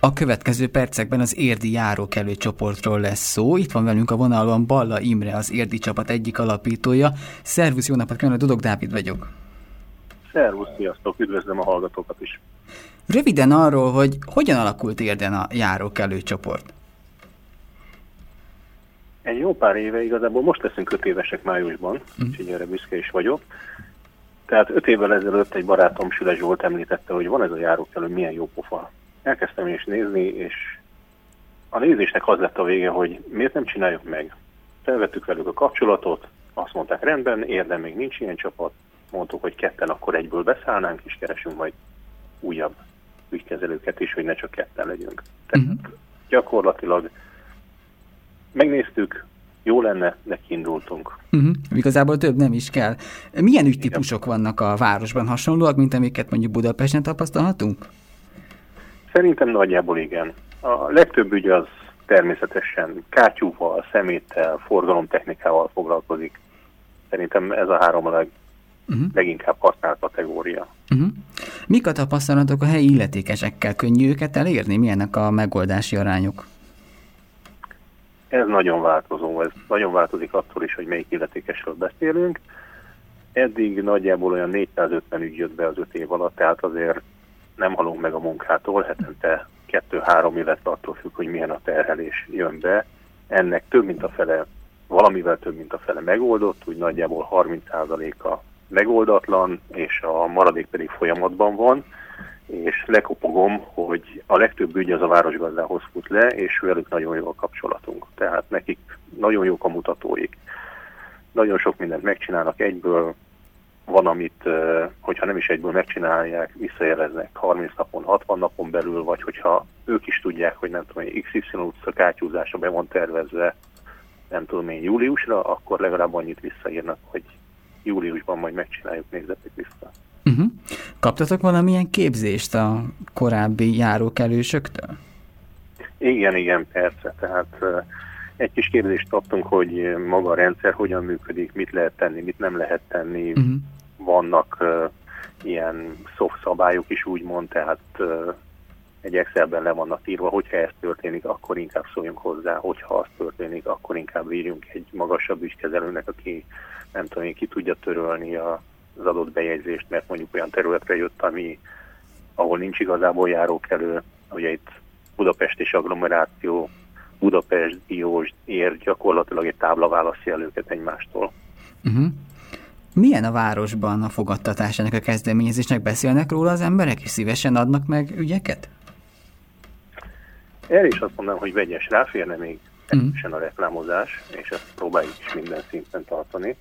A következő percekben az érdi járókelő csoportról lesz szó. Itt van velünk a vonalon Balla Imre, az érdi csapat egyik alapítója. Szervusz, jó napot kívánok, Dudok Dávid vagyok. Szervusz, sziasztok, üdvözlöm a hallgatókat is. Röviden arról, hogy hogyan alakult érden a járókelő csoport. Egy jó pár éve, igazából most leszünk öt évesek májusban, mm. úgyhogy erre büszke is vagyok. Tehát öt évvel ezelőtt egy barátom Süle Zsolt említette, hogy van ez a járókelő, milyen jó pofa elkezdtem is nézni, és a nézésnek az lett a vége, hogy miért nem csináljuk meg. Felvettük velük a kapcsolatot, azt mondták, rendben, érdem még nincs ilyen csapat, mondtuk, hogy ketten akkor egyből beszállnánk, és keresünk majd újabb ügykezelőket is, hogy ne csak ketten legyünk. Tehát uh-huh. gyakorlatilag megnéztük, jó lenne, de kiindultunk. Uh-huh. Igazából több nem is kell. Milyen ügytípusok vannak a városban hasonlóak, mint amiket mondjuk Budapesten tapasztalhatunk? Szerintem nagyjából igen. A legtöbb ügy az természetesen kátyúval, szeméttel, forgalomtechnikával foglalkozik. Szerintem ez a három a leg, uh-huh. leginkább használt kategória. Uh-huh. Mik a tapasztalatok a helyi illetékesekkel? Könnyű őket elérni? Milyenek a megoldási arányok? Ez nagyon változó, ez nagyon változik attól is, hogy melyik illetékesről beszélünk. Eddig nagyjából olyan 450 ügy jött be az öt év alatt, tehát azért nem halunk meg a munkától, hetente kettő-három, illetve attól függ, hogy milyen a terhelés jön be. Ennek több mint a fele, valamivel több mint a fele megoldott, úgy nagyjából 30%-a megoldatlan, és a maradék pedig folyamatban van, és lekopogom, hogy a legtöbb ügy az a városgazdához fut le, és velük nagyon jó a kapcsolatunk. Tehát nekik nagyon jók a mutatóik. Nagyon sok mindent megcsinálnak egyből, van, amit, hogyha nem is egyből megcsinálják, visszajeleznek 30 napon, 60 napon belül, vagy hogyha ők is tudják, hogy nem tudom, hogy XY utca kátyúzása be van tervezve, nem tudom én, júliusra, akkor legalább annyit visszaírnak, hogy júliusban majd megcsináljuk, nézzetek vissza. Uh-huh. Kaptatok valamilyen képzést a korábbi járókelősöktől? Igen, igen, persze. Tehát egy kis képzést kaptunk, hogy maga a rendszer hogyan működik, mit lehet tenni, mit nem lehet tenni, uh-huh vannak ilyen soft szabályok is úgymond, tehát uh, egy Excelben le vannak írva, hogyha ez történik, akkor inkább szóljunk hozzá, hogyha az történik, akkor inkább írjunk egy magasabb ügykezelőnek, aki nem tudom ki tudja törölni a, az adott bejegyzést, mert mondjuk olyan területre jött, ami, ahol nincs igazából járókelő, ugye itt Budapest és agglomeráció, Budapest, Diós, ér gyakorlatilag egy tábla választja el őket egymástól. Uh-huh. Milyen a városban a fogadtatás ennek a kezdeményezésnek? Beszélnek róla az emberek, és szívesen adnak meg ügyeket? Erre is azt mondanám, hogy vegyes ráférne még uh-huh. a reklámozás, és ezt próbáljuk is minden szinten tartani,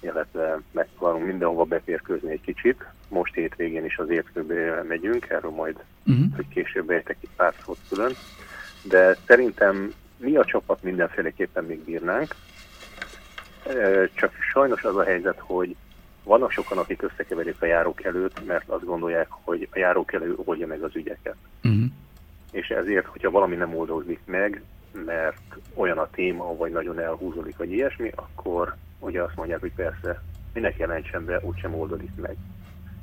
illetve megpróbálunk mindenhova beférkőzni egy kicsit. Most hétvégén is az értkőbe megyünk, erről majd, uh-huh. hogy később értek egy pár szót külön. De szerintem mi a csapat mindenféleképpen még bírnánk, csak sajnos az a helyzet, hogy vannak sokan, akik összekeverik a járókelőt, mert azt gondolják, hogy a járókelő oldja meg az ügyeket. Uh-huh. És ezért, hogyha valami nem oldódik meg, mert olyan a téma, vagy nagyon elhúzódik, vagy ilyesmi, akkor ugye azt mondják, hogy persze, minek jelentsen be, úgysem oldódik meg.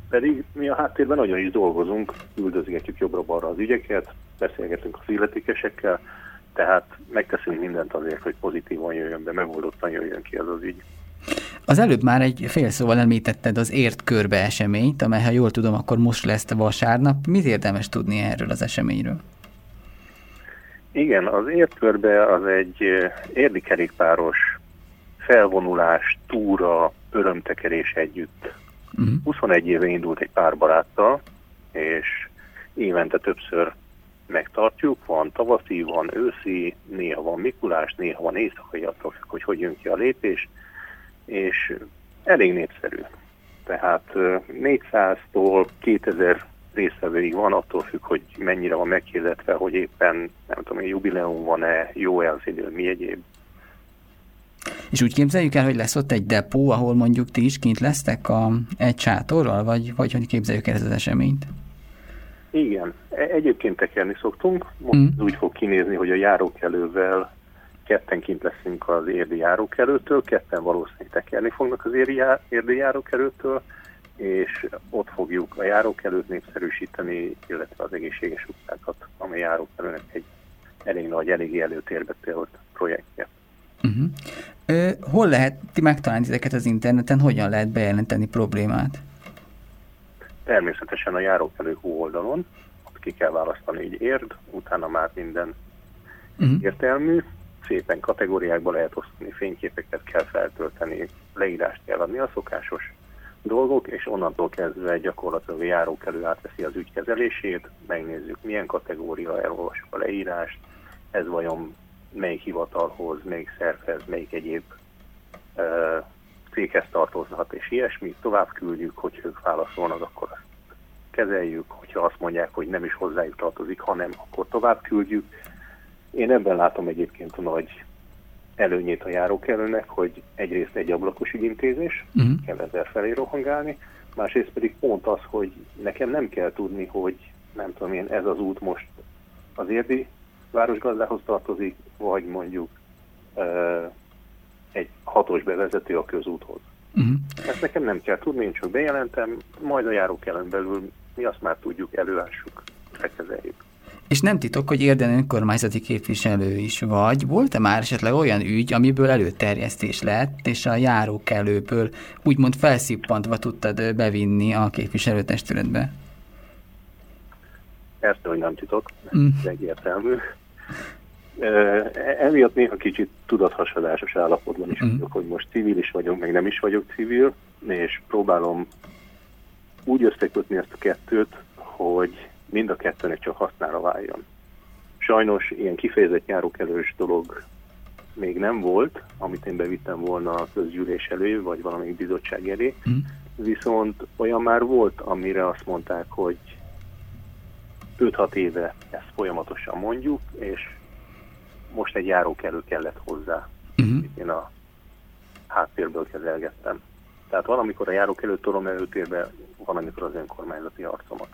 Pedig mi a háttérben nagyon is dolgozunk, üldözgetjük jobbra-balra az ügyeket, beszélgetünk az illetékesekkel, tehát megteszünk mindent azért, hogy pozitívan jöjjön be, megoldottan jöjjön ki az az ügy. Az előbb már egy fél szóval említetted az ért körbe eseményt, amely, ha jól tudom, akkor most lesz vasárnap. Mit érdemes tudni erről az eseményről? Igen, az ért körbe az egy érdi kerékpáros felvonulás, túra, örömtekerés együtt. Uh-huh. Mhm. 21 éve indult egy pár baráttal, és évente többször megtartjuk, van tavaszi, van őszi, néha van Mikulás, néha van éjszakai, attól hogy hogy jön ki a lépés, és elég népszerű. Tehát 400-tól 2000 résztvevőig van, attól függ, hogy mennyire van meghirdetve, hogy éppen, nem tudom, jubileum van-e, jó-e az idő, mi egyéb. És úgy képzeljük el, hogy lesz ott egy depó, ahol mondjuk ti is kint lesztek a, egy sátorral, vagy, vagy hogy képzeljük el ezt az eseményt? Igen, e, egyébként tekerni szoktunk. Most mm. úgy fog kinézni, hogy a járókelővel ketten kint leszünk az érdi járókelőtől, ketten valószínűleg tekerni fognak az érdi, érdi járókelőtől, és ott fogjuk a járókelőt népszerűsíteni, illetve az egészséges utcákat, amely járókelőnek egy elég nagy, eléggé előtérbe tölt projektje. Uh-huh. Ö, hol lehet ti megtalálni ezeket az interneten, hogyan lehet bejelenteni problémát? Természetesen a járókelő oldalon, ott ki kell választani egy érd, utána már minden uh-huh. értelmű, szépen kategóriákba lehet osztani, fényképeket kell feltölteni, leírást kell adni, a szokásos dolgok, és onnantól kezdve gyakorlatilag a járókelő átveszi az ügykezelését, megnézzük milyen kategória, elolvasjuk a leírást, ez vajon melyik hivatalhoz, melyik szervhez, melyik egyéb uh, céghez tartozhat, és ilyesmi, tovább küldjük, hogy ők válaszolnak, akkor azt kezeljük, hogyha azt mondják, hogy nem is hozzájuk tartozik, hanem akkor tovább küldjük. Én ebben látom egyébként a nagy előnyét a járókelőnek, hogy egyrészt egy ablakos ügyintézés, uh-huh. kell ezzel felé rohangálni, másrészt pedig pont az, hogy nekem nem kell tudni, hogy nem tudom én, ez az út most az érdi városgazdához tartozik, vagy mondjuk uh, egy hatos bevezető a közúthoz. Uh-huh. Ezt nekem nem kell tudni, én csak bejelentem, majd a járókelőn belül mi azt már tudjuk, előássuk, lekezeljük. És nem titok, hogy érden önkormányzati képviselő is vagy. Volt-e már esetleg olyan ügy, amiből előterjesztés lett, és a járókelőből úgymond felszippantva tudtad bevinni a képviselőtestületbe? Persze, hogy nem titok, mm. ez egyértelmű. Emiatt néha kicsit tudathasadásos állapotban is mm. vagyok, hogy most civil is vagyok, meg nem is vagyok civil, és próbálom úgy összekötni ezt a kettőt, hogy mind a kettőnek csak hasznára váljon. Sajnos ilyen kifejezett járókelős dolog még nem volt, amit én bevittem volna a közgyűlés elő, vagy valamelyik bizottság elé, mm. viszont olyan már volt, amire azt mondták, hogy 5-6 éve ezt folyamatosan mondjuk, és most egy járókelő kellett hozzá. Uh-huh. Én a háttérből kezelgettem. Tehát valamikor a járókelőt tolom előtérbe, van, amikor az önkormányzati arcomat.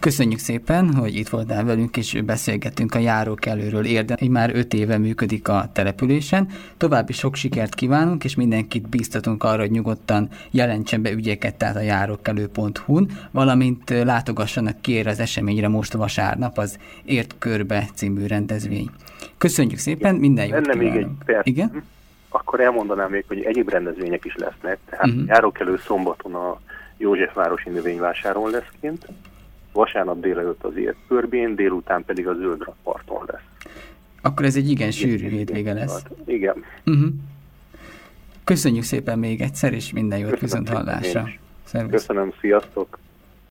Köszönjük szépen, hogy itt voltál velünk, és beszélgettünk a járókelőről. Érden, hogy már öt éve működik a településen. További sok sikert kívánunk, és mindenkit bíztatunk arra, hogy nyugodtan jelentsen be ügyeket, tehát a járókelő.hu-n, valamint látogassanak ki az eseményre most vasárnap az Ért Körbe című rendezvény. Köszönjük szépen, minden jót Lenne még egy perc. Igen? Akkor elmondanám még, hogy egyéb rendezvények is lesznek. Tehát uh-huh. járókelő szombaton a Józsefvárosi növényvásáron lesz kint, vasárnap délelőtt az ért körbén, délután pedig a zöld parton lesz. Akkor ez egy igen sűrű hétvége lesz. Igen. Uh-huh. Köszönjük szépen még egyszer, és minden jót viszont hallásra. Köszönöm, sziasztok!